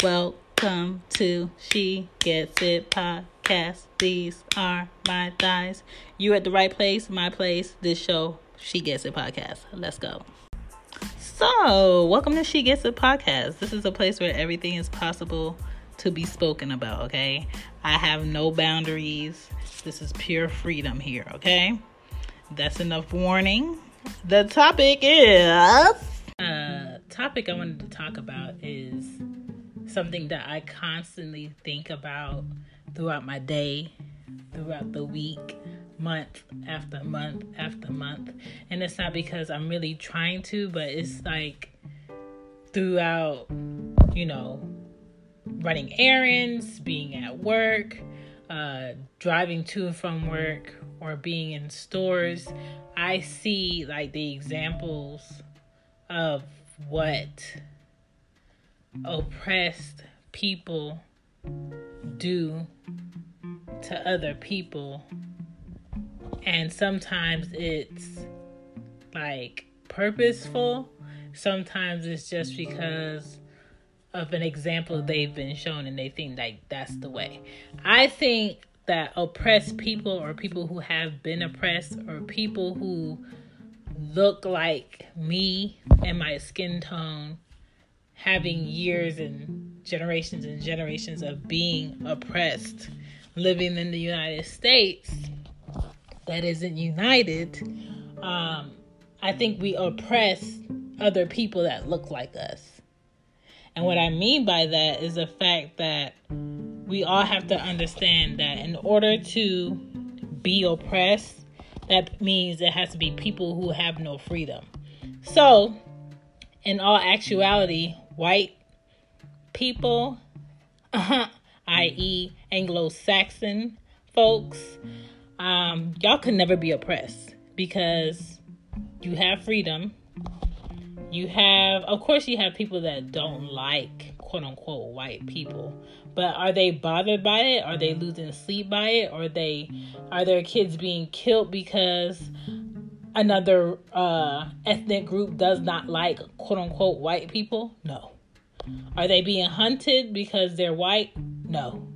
Welcome to She Gets It podcast. These are my thighs. You at the right place, my place. This show, She Gets It podcast. Let's go. So, welcome to She Gets It podcast. This is a place where everything is possible to be spoken about, okay? I have no boundaries. This is pure freedom here, okay? That's enough warning. The topic is uh topic I wanted to talk about is something that I constantly think about throughout my day, throughout the week, month after month after month. And it's not because I'm really trying to, but it's like throughout, you know, running errands, being at work, uh, driving to and from work, or being in stores, I see like the examples of what oppressed people do to other people. And sometimes it's like purposeful, sometimes it's just because of an example they've been shown and they think like that's the way. I think that oppressed people or people who have been oppressed or people who look like me and my skin tone having years and generations and generations of being oppressed living in the United States that isn't united um, I think we oppress other people that look like us and what I mean by that is the fact that we all have to understand that in order to be oppressed, that means it has to be people who have no freedom. So, in all actuality, white people, i.e., Anglo Saxon folks, um, y'all can never be oppressed because you have freedom. You have of course you have people that don't like quote unquote white people. But are they bothered by it? Are they losing sleep by it? Are they are their kids being killed because another uh, ethnic group does not like quote unquote white people no are they being hunted because they're white no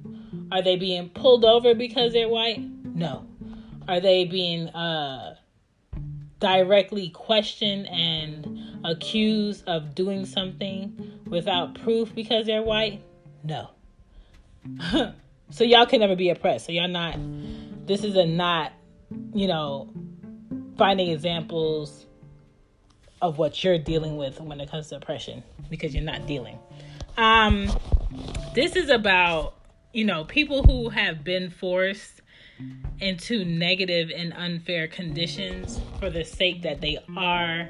are they being pulled over because they're white no are they being uh, directly questioned and accused of doing something without proof because they're white? No. so y'all can never be oppressed. So y'all not this is a not, you know, finding examples of what you're dealing with when it comes to oppression because you're not dealing. Um this is about, you know, people who have been forced into negative and unfair conditions for the sake that they are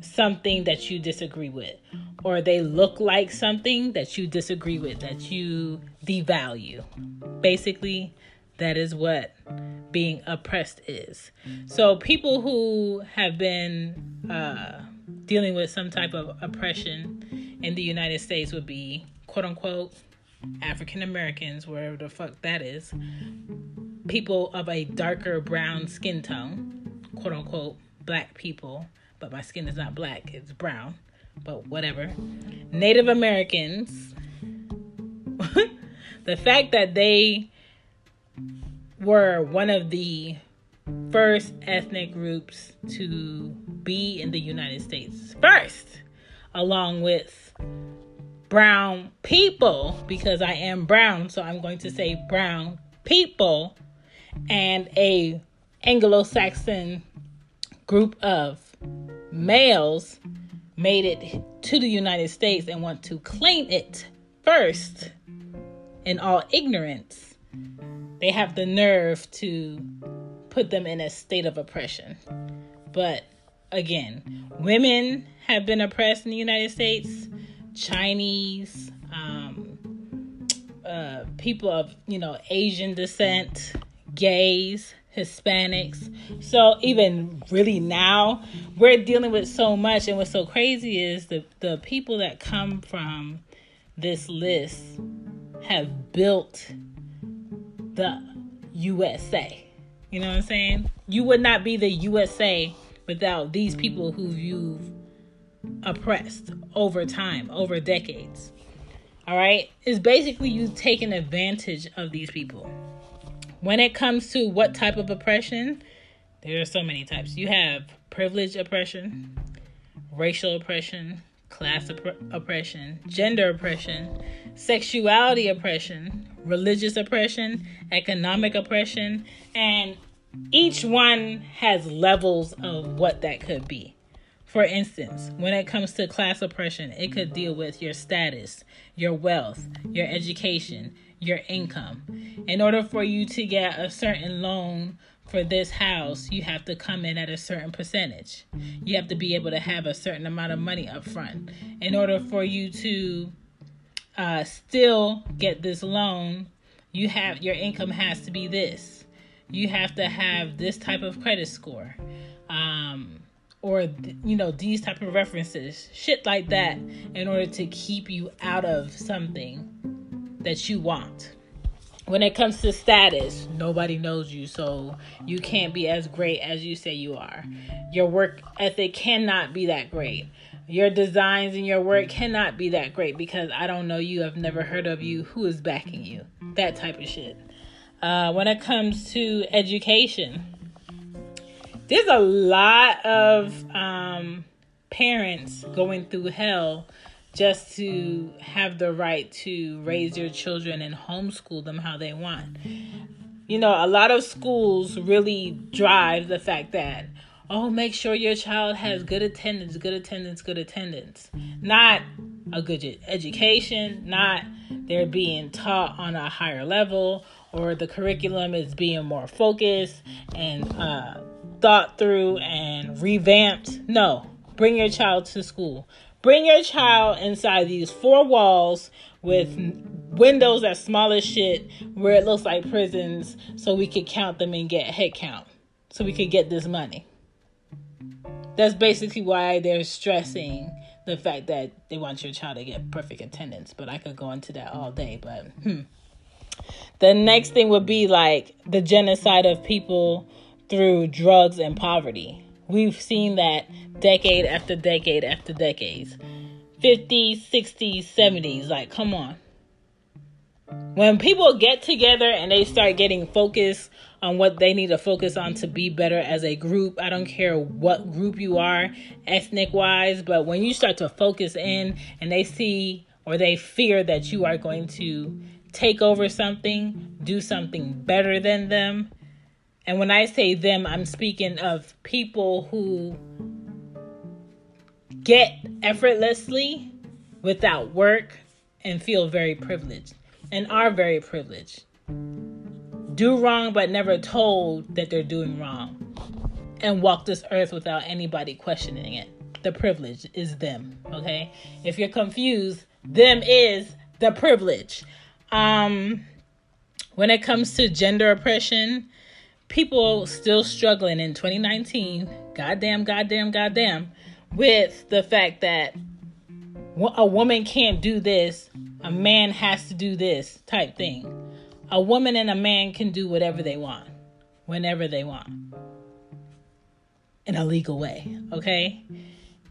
something that you disagree with or they look like something that you disagree with that you devalue basically that is what being oppressed is so people who have been uh, dealing with some type of oppression in the united states would be quote unquote african americans wherever the fuck that is people of a darker brown skin tone quote unquote black people but my skin is not black, it's brown. But whatever. Native Americans, the fact that they were one of the first ethnic groups to be in the United States first, along with brown people, because I am brown, so I'm going to say brown people, and a Anglo-Saxon group of males made it to the United States and want to claim it first in all ignorance, they have the nerve to put them in a state of oppression. But again, women have been oppressed in the United States, Chinese, um, uh, people of you know Asian descent, gays, Hispanics. So even really now, we're dealing with so much, and what's so crazy is the the people that come from this list have built the USA. You know what I'm saying? You would not be the USA without these people who you've oppressed over time, over decades. all right, It's basically you taking advantage of these people. When it comes to what type of oppression, there are so many types. You have privilege oppression, racial oppression, class opp- oppression, gender oppression, sexuality oppression, religious oppression, economic oppression, and each one has levels of what that could be. For instance, when it comes to class oppression, it could deal with your status, your wealth, your education, your income. In order for you to get a certain loan for this house, you have to come in at a certain percentage. You have to be able to have a certain amount of money up front. In order for you to uh, still get this loan, you have your income has to be this. You have to have this type of credit score. Um, or you know these type of references shit like that in order to keep you out of something that you want when it comes to status nobody knows you so you can't be as great as you say you are. Your work ethic cannot be that great. Your designs and your work cannot be that great because i don't know you i've never heard of you who is backing you? That type of shit. Uh, when it comes to education there's a lot of um, parents going through hell just to have the right to raise your children and homeschool them how they want. You know, a lot of schools really drive the fact that, oh, make sure your child has good attendance, good attendance, good attendance. Not a good education, not they're being taught on a higher level or the curriculum is being more focused and uh, thought through and revamped. No, bring your child to school. Bring your child inside these four walls with windows as small as shit where it looks like prisons so we could count them and get head count so we could get this money. That's basically why they're stressing the fact that they want your child to get perfect attendance. But I could go into that all day. But hmm. the next thing would be like the genocide of people through drugs and poverty. We've seen that decade after decade after decades. 50s, 60s, 70s. Like, come on. When people get together and they start getting focused on what they need to focus on to be better as a group, I don't care what group you are, ethnic wise, but when you start to focus in and they see or they fear that you are going to take over something, do something better than them, and when I say them, I'm speaking of people who get effortlessly without work and feel very privileged and are very privileged. Do wrong but never told that they're doing wrong and walk this earth without anybody questioning it. The privilege is them, okay? If you're confused, them is the privilege. Um when it comes to gender oppression, people still struggling in 2019, goddamn, goddamn, goddamn, with the fact that a woman can't do this, a man has to do this type thing. A woman and a man can do whatever they want, whenever they want, in a legal way, okay?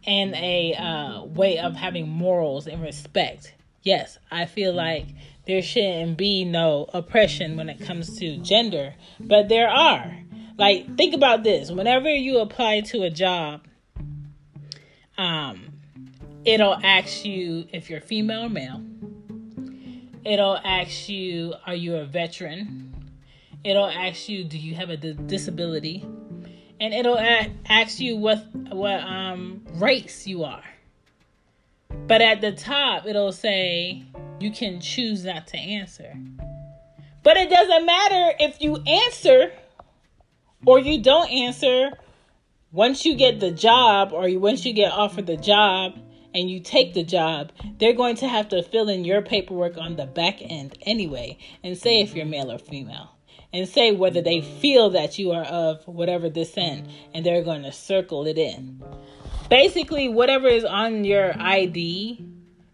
And a uh, way of having morals and respect. Yes, I feel like there shouldn't be no oppression when it comes to gender, but there are. Like, think about this whenever you apply to a job, um, it'll ask you if you're female or male. It'll ask you, are you a veteran? It'll ask you, do you have a disability? And it'll a- ask you what what um, race you are. But at the top, it'll say you can choose not to answer. But it doesn't matter if you answer or you don't answer. Once you get the job or once you get offered the job and you take the job, they're going to have to fill in your paperwork on the back end anyway and say if you're male or female and say whether they feel that you are of whatever descent and they're going to circle it in. Basically, whatever is on your ID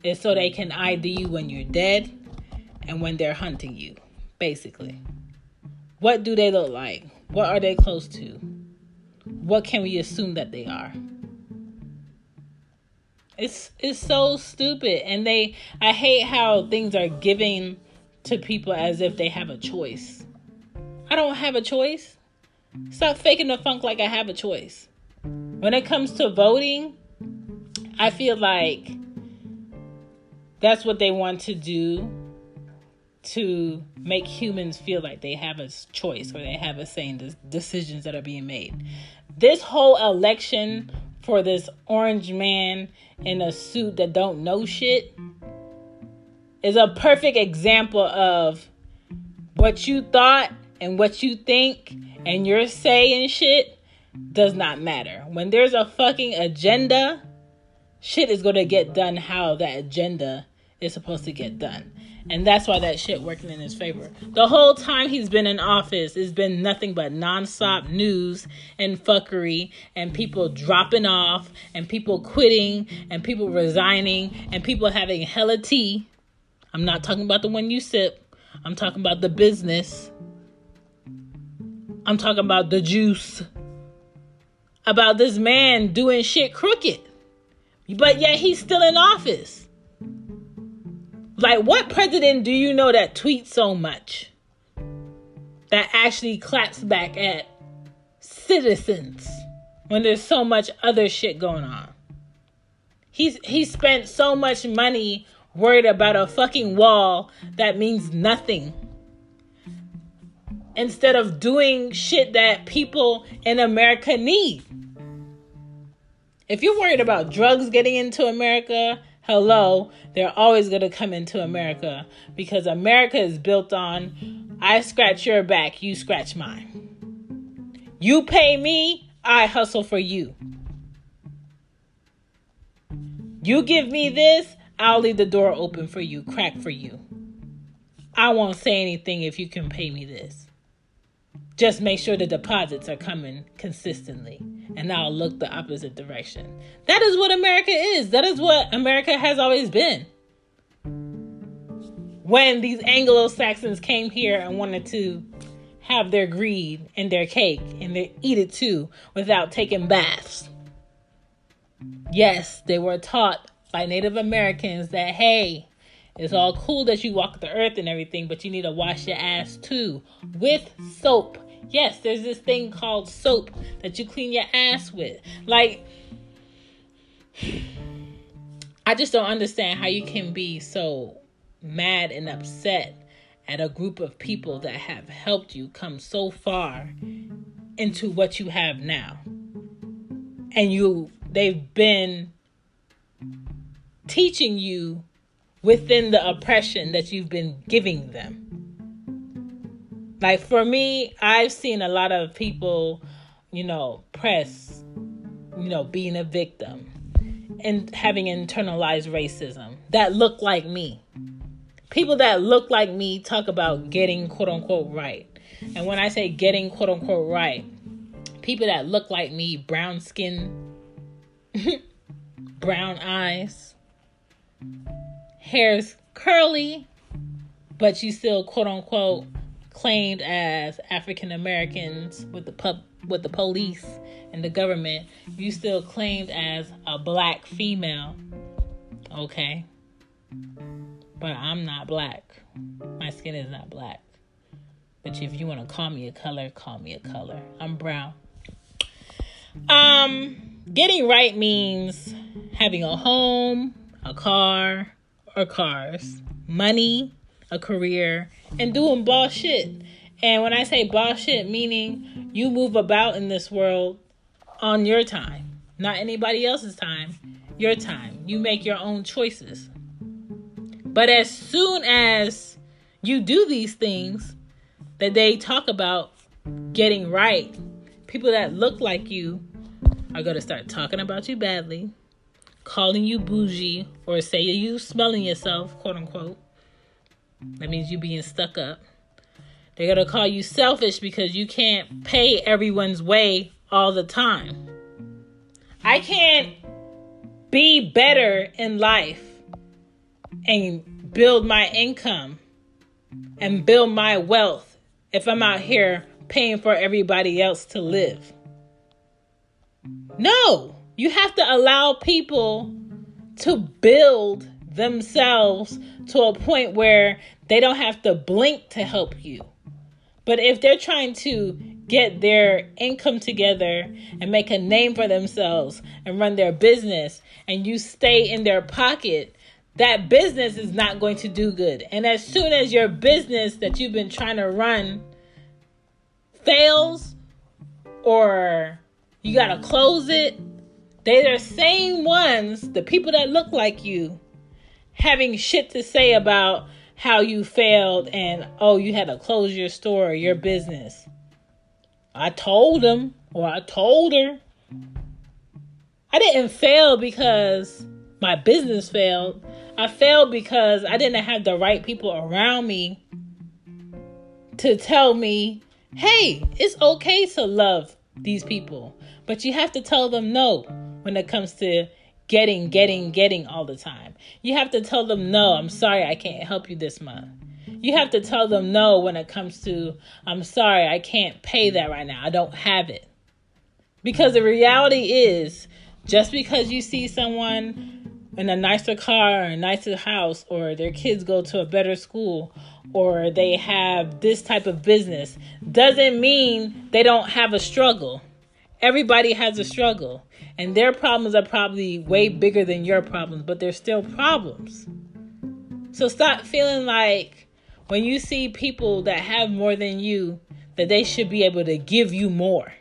is so they can ID you when you're dead and when they're hunting you, basically. What do they look like? What are they close to? What can we assume that they are? It's it's so stupid, and they I hate how things are given to people as if they have a choice. I don't have a choice. Stop faking the funk like I have a choice. When it comes to voting, I feel like that's what they want to do to make humans feel like they have a choice or they have a say in the decisions that are being made. This whole election for this orange man in a suit that don't know shit is a perfect example of what you thought and what you think and your say and shit does not matter. When there's a fucking agenda, shit is going to get done how that agenda is supposed to get done. And that's why that shit working in his favor. The whole time he's been in office, it's been nothing but nonstop news and fuckery and people dropping off and people quitting and people resigning and people having hella tea. I'm not talking about the one you sip. I'm talking about the business. I'm talking about the juice. About this man doing shit crooked. But yet he's still in office. Like, what president do you know that tweets so much? That actually claps back at citizens when there's so much other shit going on. He's he spent so much money worried about a fucking wall that means nothing. Instead of doing shit that people in America need. If you're worried about drugs getting into America, hello, they're always going to come into America because America is built on I scratch your back, you scratch mine. You pay me, I hustle for you. You give me this, I'll leave the door open for you, crack for you. I won't say anything if you can pay me this. Just make sure the deposits are coming consistently, and I'll look the opposite direction. That is what America is. That is what America has always been. When these Anglo Saxons came here and wanted to have their greed and their cake and they eat it too without taking baths. Yes, they were taught by Native Americans that, hey, it's all cool that you walk the earth and everything, but you need to wash your ass too with soap. Yes, there's this thing called soap that you clean your ass with. Like, I just don't understand how you can be so mad and upset at a group of people that have helped you come so far into what you have now. And you they've been teaching you within the oppression that you've been giving them. Like for me, I've seen a lot of people, you know, press, you know, being a victim and having internalized racism that look like me. People that look like me talk about getting quote unquote right. And when I say getting quote unquote right, people that look like me, brown skin, brown eyes, hair's curly, but you still quote unquote claimed as African Americans with the pub with the police and the government, you still claimed as a black female. Okay. But I'm not black. My skin is not black. But if you want to call me a color, call me a color. I'm brown. Um, getting right means having a home, a car, or cars, money, a career, and doing boss shit. And when I say boss shit, meaning you move about in this world on your time, not anybody else's time, your time. You make your own choices. But as soon as you do these things that they talk about getting right, people that look like you are going to start talking about you badly, calling you bougie, or say you smelling yourself, quote unquote. That means you being stuck up. They're going to call you selfish because you can't pay everyone's way all the time. I can't be better in life and build my income and build my wealth if I'm out here paying for everybody else to live. No, you have to allow people to build themselves to a point where they don't have to blink to help you. But if they're trying to get their income together and make a name for themselves and run their business and you stay in their pocket, that business is not going to do good. And as soon as your business that you've been trying to run fails or you got to close it, they're the same ones, the people that look like you, having shit to say mm-hmm. about how you failed and oh, you had to close your store, or your mm-hmm. business. I told him or I told her. I didn't fail because my business failed. I failed because I didn't have the right people around me to tell me, hey, it's okay to love these people. But you have to tell them no when it comes to getting, mm-hmm. getting, getting all the time. You have to tell them, no, I'm mm-hmm. sorry, I can't help you this month. You have to tell them no when it comes to, I'm sorry, I can't pay that right now. I don't have it. Because the reality is, just because you see someone in a nicer car or a nicer house, or their kids go to a better school, or they have this type of business, doesn't mean they don't have a struggle. Everybody has a struggle, and their problems are probably way bigger than your problems, but they're still problems. So stop feeling like when you see people that have more than you, that they should be able to give you more.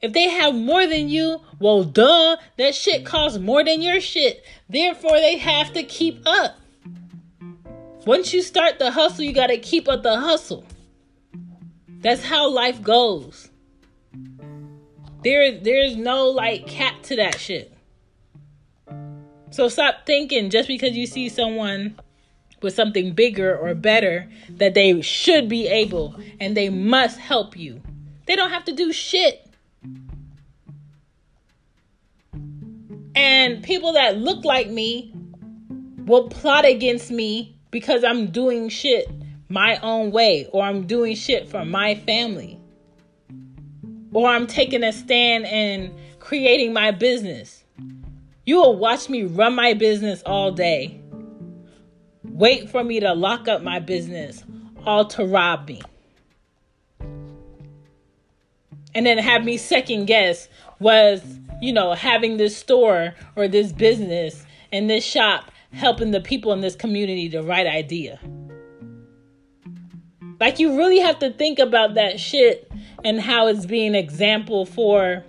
If they have more than you, well, duh, that shit costs more than your shit. Therefore, they have to keep up. Once you start the hustle, you got to keep up the hustle. That's how life goes. There, there's no like cap to that shit. So stop thinking just because you see someone with something bigger or better that they should be able and they must help you. They don't have to do shit. And people that look like me will plot against me because I'm doing shit my own way or I'm doing shit for my family or I'm taking a stand and creating my business. You will watch me run my business all day. Wait for me to lock up my business, all to rob me. And then have me second guess was, you know, having this store or this business and this shop helping the people in this community the right idea. Like you really have to think about that shit and how it's being example for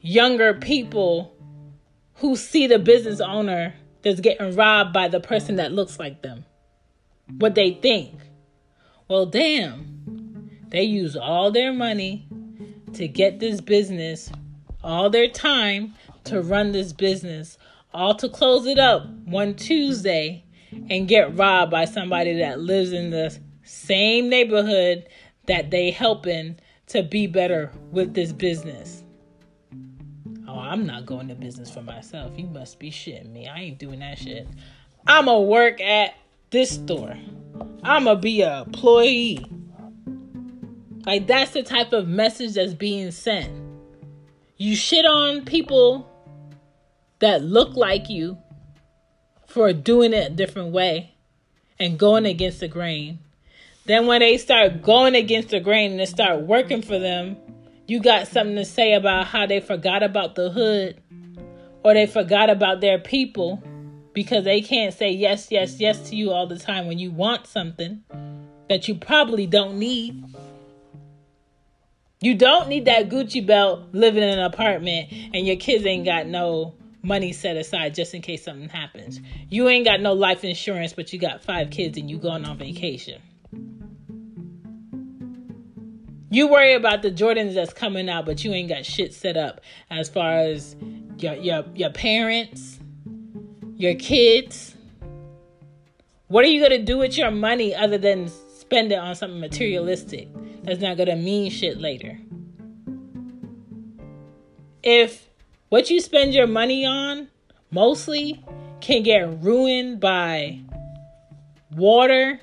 younger people who see the business owner that's getting robbed by the person that looks like them. What they think. Well, damn. They use all their money to get this business, all their time to run this business, all to close it up one Tuesday and get robbed by somebody that lives in the same neighborhood that they helping to be better with this business. Oh, I'm not going to business for myself. You must be shitting me. I ain't doing that shit. I'ma work at this store. I'ma be a employee. Like that's the type of message that's being sent. You shit on people that look like you for doing it a different way and going against the grain. Then when they start going against the grain and it start working for them, you got something to say about how they forgot about the hood or they forgot about their people because they can't say yes, yes, yes to you all the time when you want something that you probably don't need. You don't need that Gucci belt living in an apartment and your kids ain't got no money set aside just in case something happens. You ain't got no life insurance, but you got five kids and you going on vacation. You worry about the Jordans that's coming out, but you ain't got shit set up as far as your your your parents, your kids. What are you gonna do with your money other than spend it on something materialistic that's not gonna mean shit later? If what you spend your money on mostly can get ruined by water,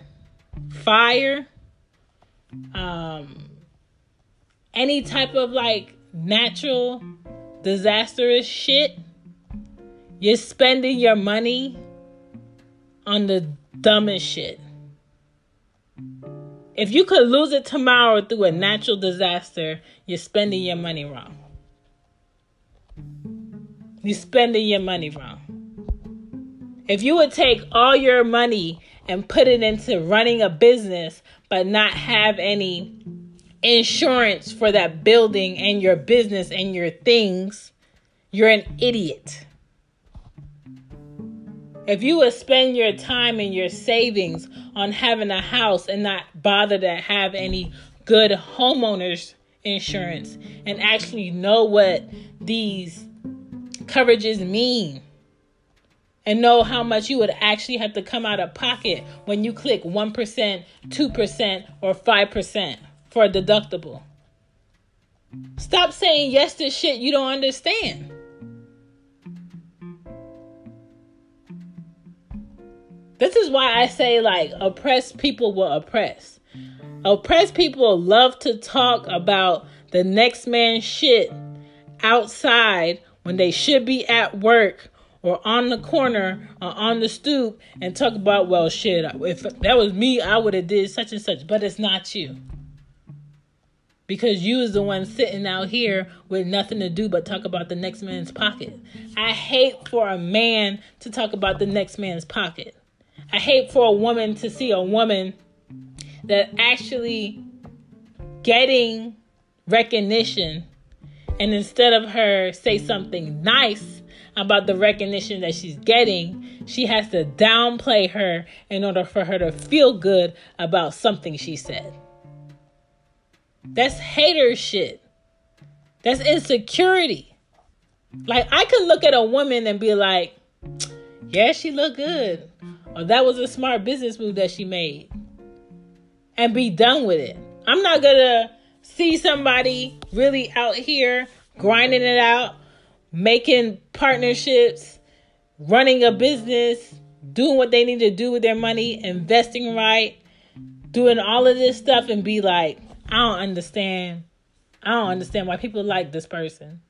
fire, um, any type of like natural disastrous shit, You're spending your money on the dumbest shit. If you could lose it tomorrow through a natural disaster, you're spending your money wrong. You're spending your money wrong. If you would take all your money and put it into running a business, but not have any insurance for that building and your business and your things, you're an idiot. If you would spend your time and your savings on having a house and not bother to have any good homeowners insurance and actually know what these coverages mean and know how much you would actually have to come out of pocket when you click 1%, 2%, or 5% for a deductible. Stop saying yes to shit you don't understand. This is why I say, like, oppressed people will oppress. Oppressed people love to talk about the next man's shit outside when they should be at work or on the corner or on the stoop and talk about, well, shit, if that was me, I would have did such and such, but it's not you. Because you is the one sitting out here with nothing to do but talk about the next man's pocket. I hate for a man to talk about the next man's pocket. I hate for a woman to see a woman that actually getting recognition and instead of her say something nice about the recognition that she's getting, she has to downplay her in order for her to feel good about something she said. That's hater shit. That's insecurity. Like I could look at a woman and be like, "Yeah, she look good." or that was a smart business move that she made and be done with it. I'm not gonna see somebody really out here grinding it out, making partnerships, running a business, doing what they need to do with their money, investing right, doing all of this stuff, and be like, I don't understand. I don't understand why people like this person.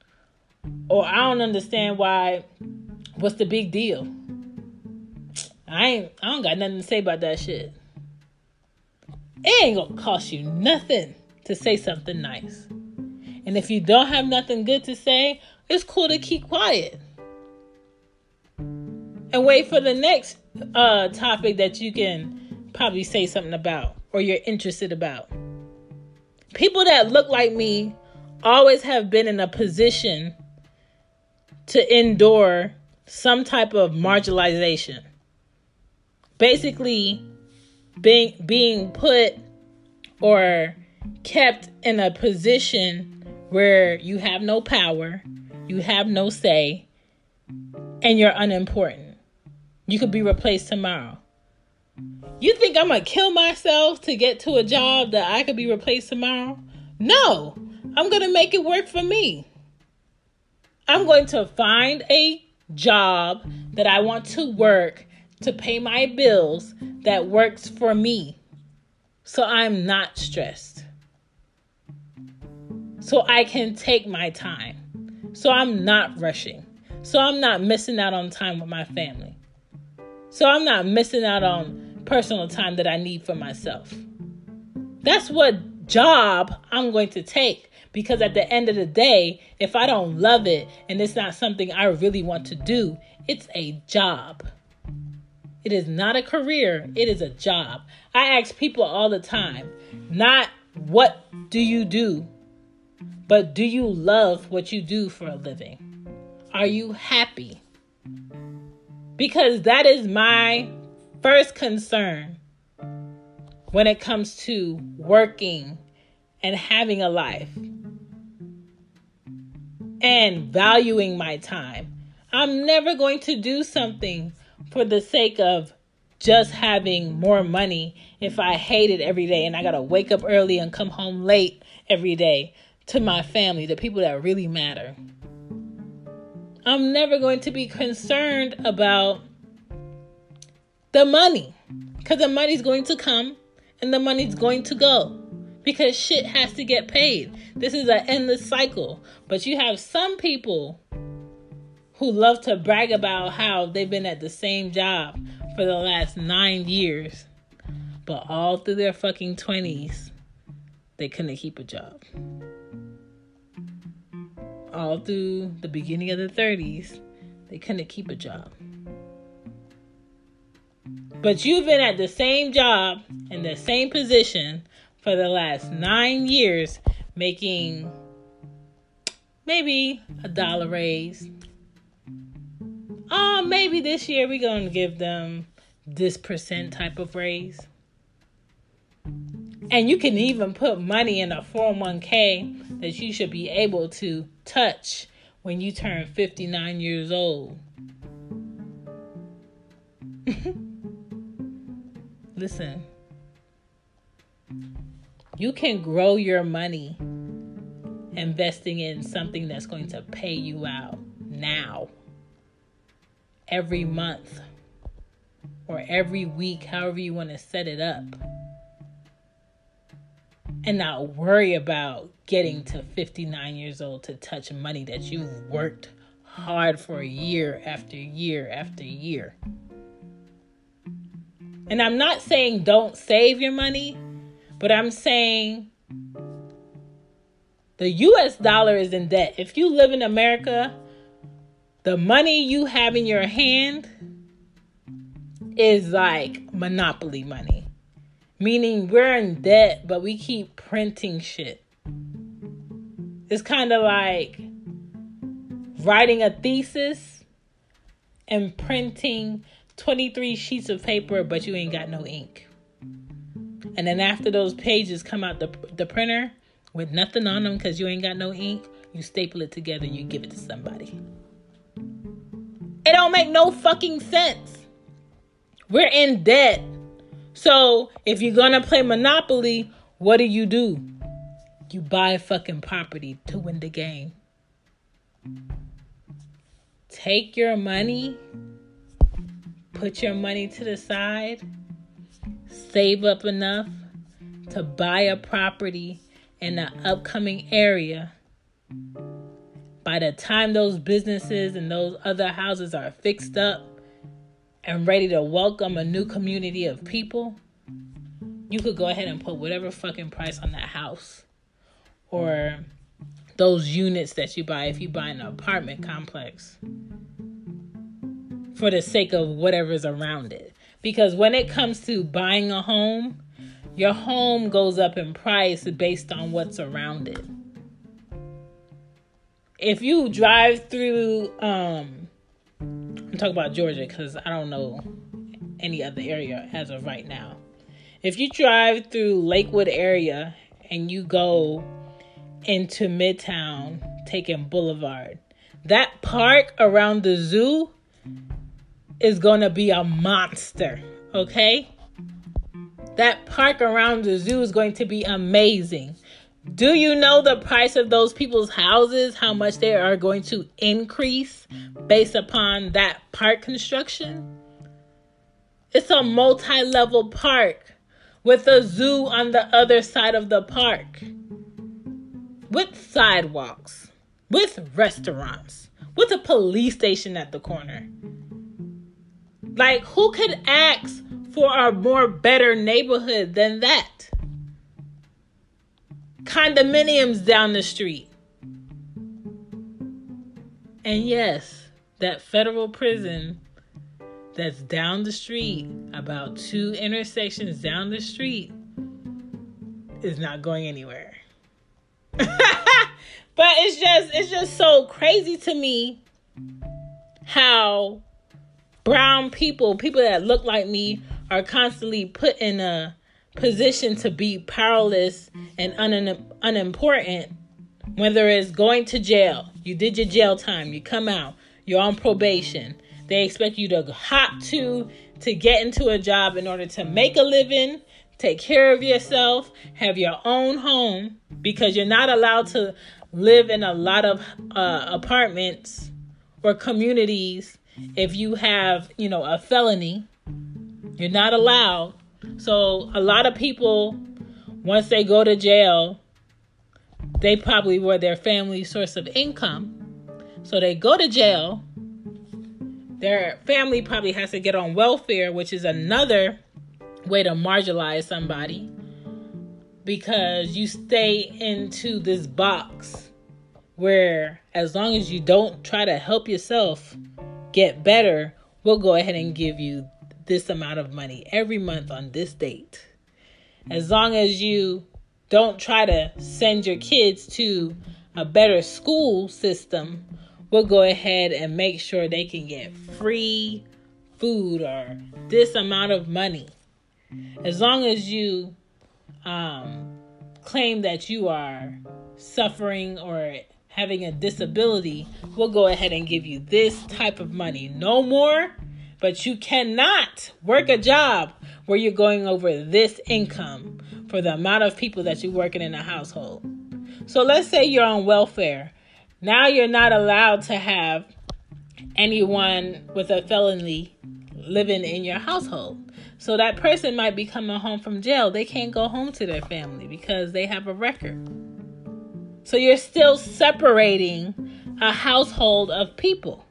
Or I don't understand why, what's the big deal? I ain't I don't got nothing to say about that shit. It ain't gonna cost you nothing to say something nice. And if you don't have nothing good to say, it's cool to keep quiet. And wait for the next uh topic that you can probably say something about or you're interested about. People that look like me always have been in a position to endure some type of marginalization basically being being put or kept in a position where you have no power, you have no say, and you're unimportant. You could be replaced tomorrow. You think I'm gonna kill myself to get to a job that I could be replaced tomorrow? No, I'm gonna make it work for me. I'm going to find a job that I want to work to pay my bills that works for me. So I'm not stressed. So I can take my time. So I'm not rushing. So I'm not missing out on time with my family. So I'm not missing out on personal time that I need for myself. That's what job I'm going to take because at the end of the day, if I don't love it and it's not something I really want to do, it's a job. It is not a career, it is a job. I ask people all the time, not what do you do, but do you love what you do for a living? Are you happy? Because that is my first concern when it comes to working and having a life and valuing my time. I'm never going to do something for the sake of just having more money if I hate it every day and I got to wake up early and come home late every day to my family, the people that really matter. I'm never going to be concerned about the money because the money's going to come and the money's going to go because shit has to get paid. This is an endless cycle. But you have some people who love to brag about how they've been at the same job for the last nine years, but all through their fucking 20s, they couldn't keep a job. All through the beginning of the 30s, they couldn't keep a job. But you've been at the same job in the same position for the last nine years, making maybe a dollar raise, oh, maybe this year we're going to give them this percent type of raise. And you can even put money in a 401k that you should be able to touch when you turn 59 years old. Listen, you can grow your money investing in something that's going to pay you out now every month or every week, however you want to set it up. And not worry about getting to 59 years old to touch money that you've worked hard for year after year after year. And I'm not saying don't save your money, but I'm saying the US dollar is in debt. If you live in America, the money you have in your hand is like monopoly money. Meaning we're in debt, but we keep printing shit. It's kind of like writing a thesis and printing 23 sheets of paper, but you ain't got no ink. And then after those pages come out the, the printer with nothing on them because you ain't got no ink, you staple it together you give it to somebody. It don't make no fucking sense. We're in debt. So if you're gonna play Monopoly, what do you do? You buy fucking property to win the game. Take your money, put your money to the side, save up enough to buy a property in the upcoming area. By the time those businesses and those other houses are fixed up and ready to welcome a new community of people, you could go ahead and put whatever fucking price on that house or those units that you buy if you buy an apartment complex for the sake of whatever's around it. Because when it comes to buying a home, your home goes up in price based on what's around it if you drive through um I'm talking about Georgia because I don't know any other area as of right now. If you drive through Lakewood area and you go into Midtown, taking Boulevard, that park around the zoo is going to be a monster, okay? That park around the zoo is going to be amazing. Do you know the price of those people's houses? How much they are going to increase based upon that park construction? It's a multi level park with a zoo on the other side of the park, with sidewalks, with restaurants, with a police station at the corner. Like, who could ask for a more better neighborhood than that? condominiums down the street. And yes, that federal prison that's down the street, about two intersections down the street, is not going anywhere. but it's just it's just so crazy to me how brown people, people that look like me, are constantly put in a position to be powerless and un- unimportant, whether it's going to jail, you did your jail time, you come out, you're on probation. They expect you to hop to to get into a job in order to make a living, take care of yourself, have your own home because you're not allowed to live in a lot of uh, apartments or communities if you have, you know, a felony. You're not allowed so a lot of people, once they go to jail, they probably were their family source of income. So they go to jail, their family probably has to get on welfare, which is another way to marginalize somebody because you stay into this box where as long as you don't try to help yourself get better, we'll go ahead and give you this amount of money every month on this date. As long as you don't try to send your kids to a better school system, we'll go ahead and make sure they can get free food or this amount of money. As long as you um, claim that you are suffering or having a disability, we'll go ahead and give you this type of money. No more, but you cannot work a job where you're going over this income for the amount of people that you're working in a household. So let's say you're on welfare. Now you're not allowed to have anyone with a felony living in your household. So that person might be coming home from jail. They can't go home to their family because they have a record. So you're still separating a household of people.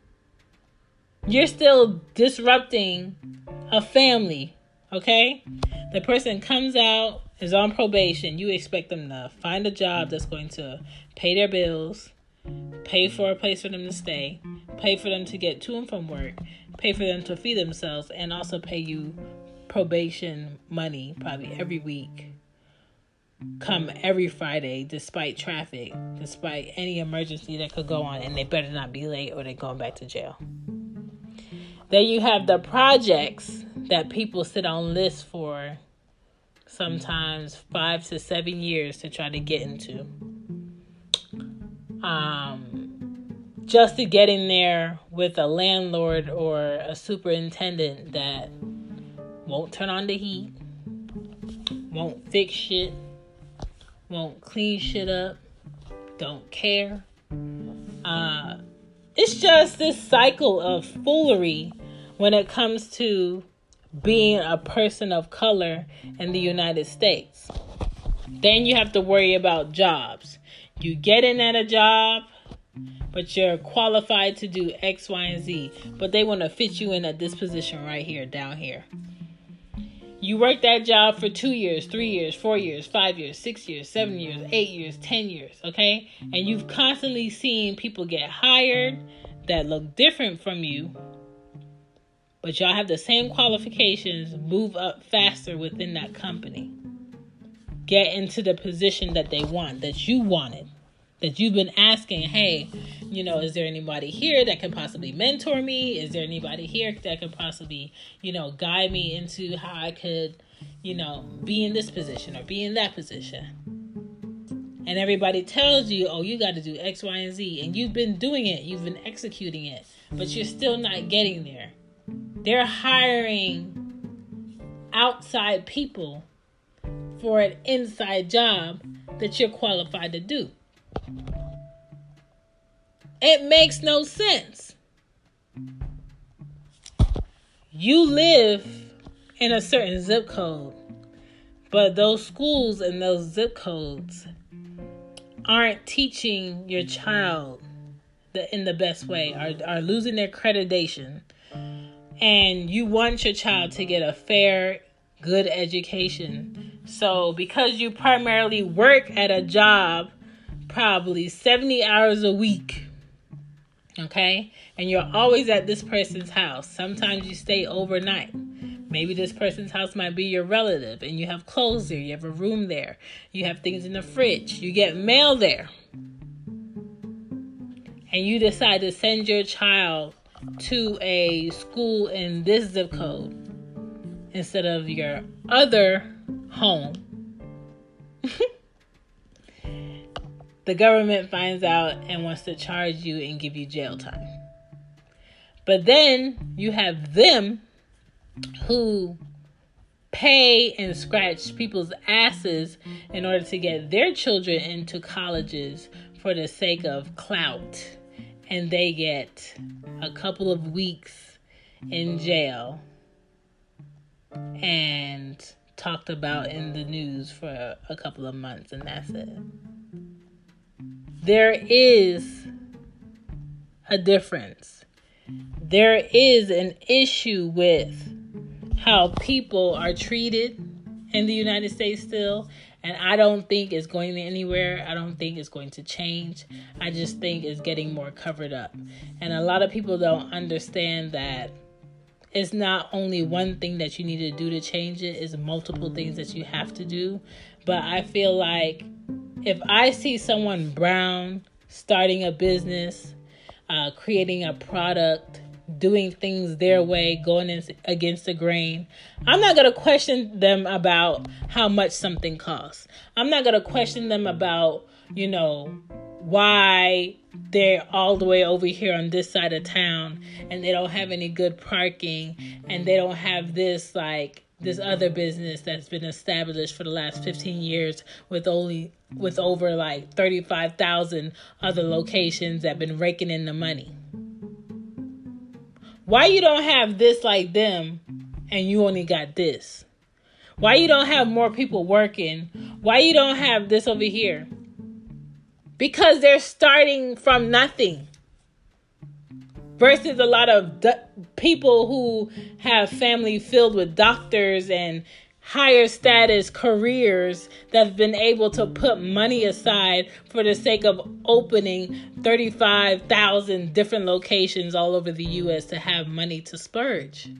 You're still disrupting a family, okay? The person comes out, is on probation. You expect them to find a job that's going to pay their bills, pay for a place for them to stay, pay for them to get to and from work, pay for them to feed themselves, and also pay you probation money probably every week. Come every Friday, despite traffic, despite any emergency that could go on, and they better not be late or they're going back to jail. Then you have the projects that people sit on lists for sometimes five to seven years to try to get into. Um, just to get in there with a landlord or a superintendent that won't turn on the heat, won't fix shit, won't clean shit up, don't care. Uh, it's just this cycle of foolery when it comes to being a person of color in the United States. Then you have to worry about jobs. You get in at a job, but you're qualified to do X, Y, and Z, but they want to fit you in at this position right here, down here. You work that job for two years, three years, four years, five years, six years, seven years, eight years, ten years, okay? And you've constantly seen people get hired that look different from you, but y'all have the same qualifications, move up faster within that company. Get into the position that they want, that you wanted, that you've been asking, hey, you know, is there anybody here that can possibly mentor me? Is there anybody here that can possibly, you know, guide me into how I could, you know, be in this position or be in that position? And everybody tells you, oh, you got to do X, Y, and Z. And you've been doing it, you've been executing it, but you're still not getting there. They're hiring outside people for an inside job that you're qualified to do. It makes no sense. You live in a certain zip code, but those schools and those zip codes aren't teaching your child the, in the best way, are, are losing their accreditation. And you want your child to get a fair, good education. So, because you primarily work at a job probably 70 hours a week, okay? And you're always at this person's house. Sometimes you stay overnight. Maybe this person's house might be your relative and you have clothes there, you have a room there, you have things in the fridge, you get mail there. And you decide to send your child to a school in this zip code instead of your other home. the government finds out and wants to charge you and give you jail time. But then you have them who pay and scratch people's asses in order to get their children into colleges for the sake of clout. And they get a couple of weeks in jail and talked about in the news for a couple of months, and that's it there is a difference there is an issue with how people are treated in the United States still. And I don't think it's going anywhere. I don't think it's going to change. I just think it's getting more covered up. And a lot of people don't understand that it's not only one thing that you need to do to change it, it's multiple things that you have to do. But I feel like if I see someone brown starting a business, uh, creating a product, doing things their way, going in against the grain. I'm not going to question them about how much something costs. I'm not going to question them about, you know, why they're all the way over here on this side of town and they don't have any good parking and they don't have this like this mm-hmm. other business that's been established for the last 15 years with only with over like 35,000 other mm-hmm. locations that been raking in the money. Why you don't have this like them and you only got this? Why you don't have more people working? Why you don't have this over here? Because they're starting from nothing. Versus a lot of do- people who have family filled with doctors and higher status careers that've been able to put money aside for the sake of opening 35,000 different locations all over the US to have money to splurge.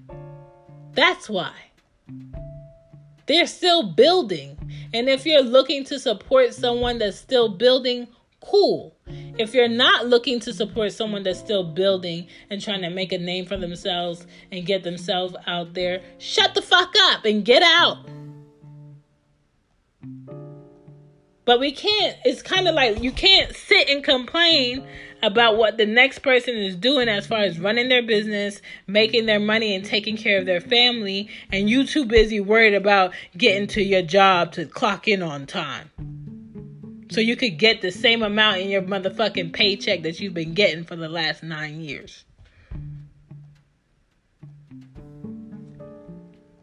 That's why. They're still building. And if you're looking to support someone that's still building, cool. If you're not looking to support someone that's still building and trying to make a name for themselves and get themselves out there, shut the fuck up and get out. But we can't, it's kind of like you can't sit and complain about what the next person is doing as far as running their business, making their money, and taking care of their family, and you too busy worried about getting to your job to clock in on time so you could get the same amount in your motherfucking paycheck that you've been getting for the last nine years.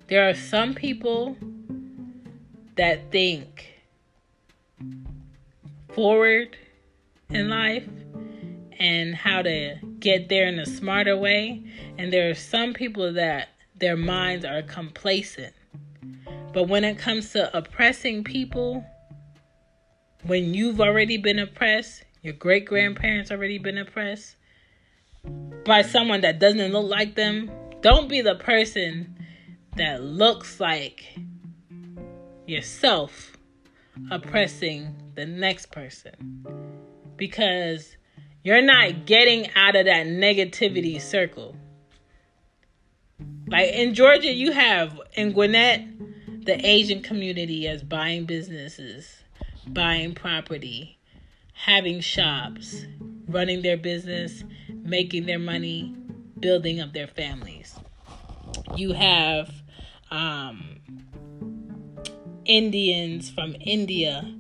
There are some people that think forward in life and how to get there in a smarter way. And there are some people that their minds are complacent. But when it comes to oppressing people, when you've already been oppressed, your great grandparents already been oppressed by someone that doesn't look like them, don't be the person that looks like yourself oppressing the next person. Because you're not getting out of that negativity circle. Like in Georgia, you have in Gwinnett, the Asian community as buying businesses buying property, having shops, running their business, making their money, building up their families. You have um, Indians from India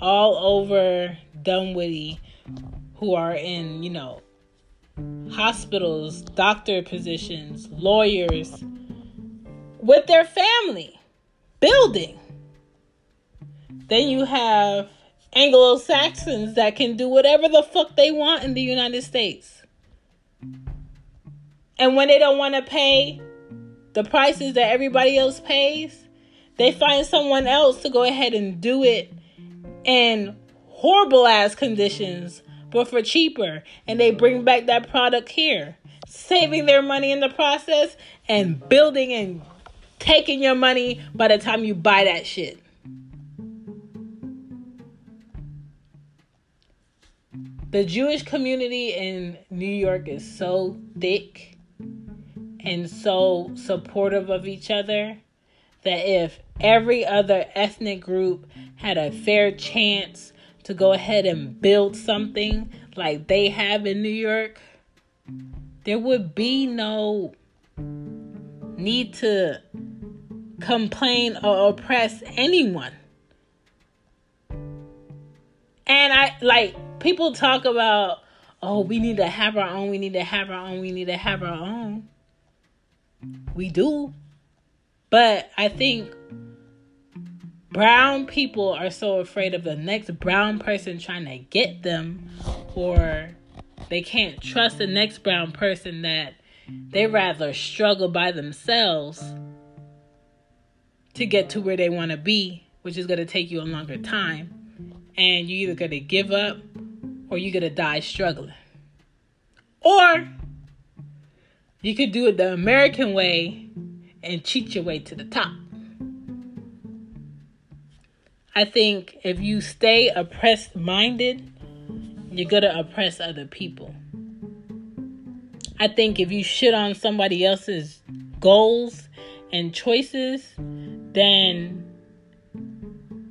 all over Dunwoody who are in, you know, hospitals, doctor positions, lawyers with their family building. Then you have Anglo Saxons that can do whatever the fuck they want in the United States. And when they don't want to pay the prices that everybody else pays, they find someone else to go ahead and do it in horrible ass conditions, but for cheaper. And they bring back that product here, saving their money in the process and building and taking your money by the time you buy that shit. The Jewish community in New York is so thick and so supportive of each other that if every other ethnic group had a fair chance to go ahead and build something like they have in New York, there would be no need to complain or oppress anyone. And I like people talk about, oh, we need to have our own, we need to have our own, we need to have our own. We do. But I think brown people are so afraid of the next brown person trying to get them or they can't trust the next brown person that they rather struggle by themselves to get to where they want to be, which is going to take you a longer time. And you're either to give up or you're to die struggling. Or you could do it the American way and cheat your way to the top. I think if you stay oppressed minded, you're to oppress other people. I think if you shit on somebody else's goals and choices, then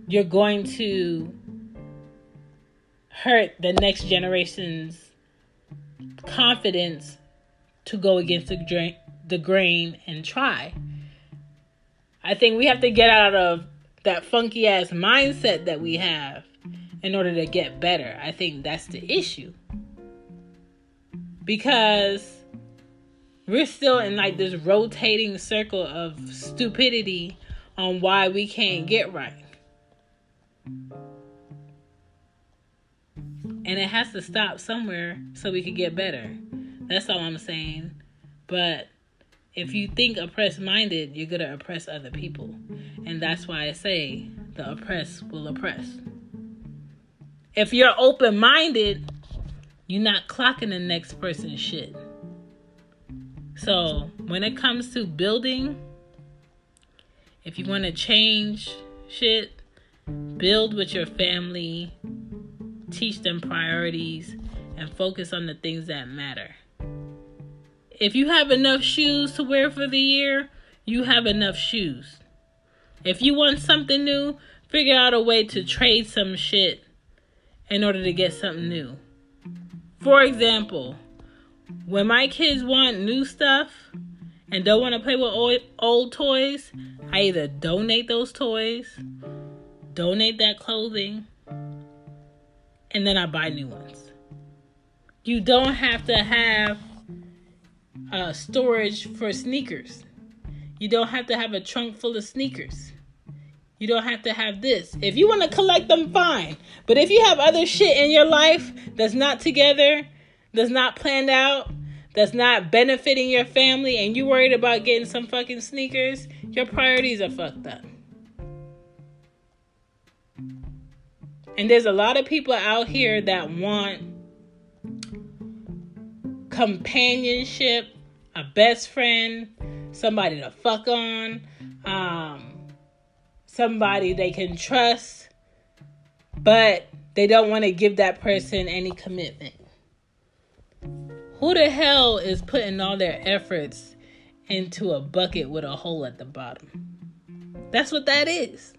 you're going to hurt the next generation's confidence to go against the the grain and try. I think we have to get out of that funky ass mindset that we have in order to get better. I think that's the issue. Because we're still in like this rotating circle of stupidity on why we can't get right. And it has to stop somewhere so we can get better. That's all I'm saying. But if you think oppressed minded, you're going to oppress other people. And that's why I say the oppressed will oppress. If you're open minded, you're not clocking the next person's shit. So when it comes to building, if you want to change shit, build with your family, teach them priorities, and focus on the things that matter. If you have enough shoes to wear for the year, you have enough shoes. If you want something new, figure out a way to trade some shit in order to get something new. For example, when my kids want new stuff and don't want to play with old, old toys, I either donate those toys, donate that clothing, and then I buy new ones. You don't have to have uh, storage for sneakers. You don't have to have a trunk full of sneakers. You don't have to have this. If you want to collect them, fine. But if you have other shit in your life that's not together, that's not planned out, that's not benefiting your family, and you worried about getting some fucking sneakers, your priorities are fucked up. And there's a lot of people out here that want companionship, a best friend, somebody to fuck on, um, somebody they can trust, but they don't want to give that person any commitment. Who the hell is putting all their efforts into a bucket with a hole at the bottom? That's what that is.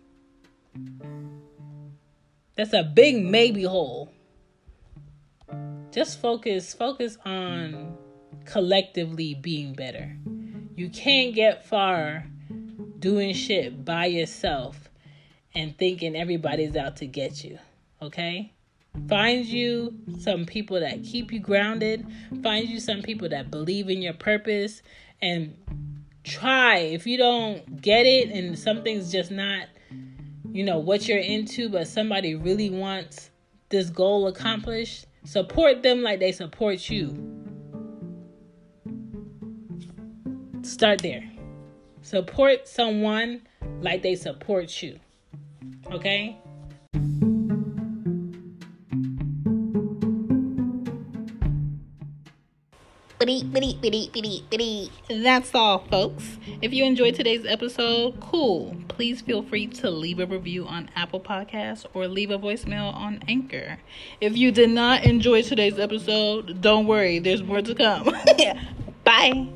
That's a big maybe hole. Just focus focus on collectively being better. You can't get far doing shit by yourself and thinking everybody's out to get you. Okay? Find you some people that keep you grounded. Find you some people that believe in your purpose and try. If you don't get it and something's just not, you know, what you're into, but somebody really wants this goal accomplished, support them like they support you. Start there. Support someone like they support you. Okay? That's all, folks. If you enjoyed today's episode, cool. Please feel free to leave a review on Apple Podcasts or leave a voicemail on Anchor. If you did not enjoy today's episode, don't worry, there's more to come. Bye.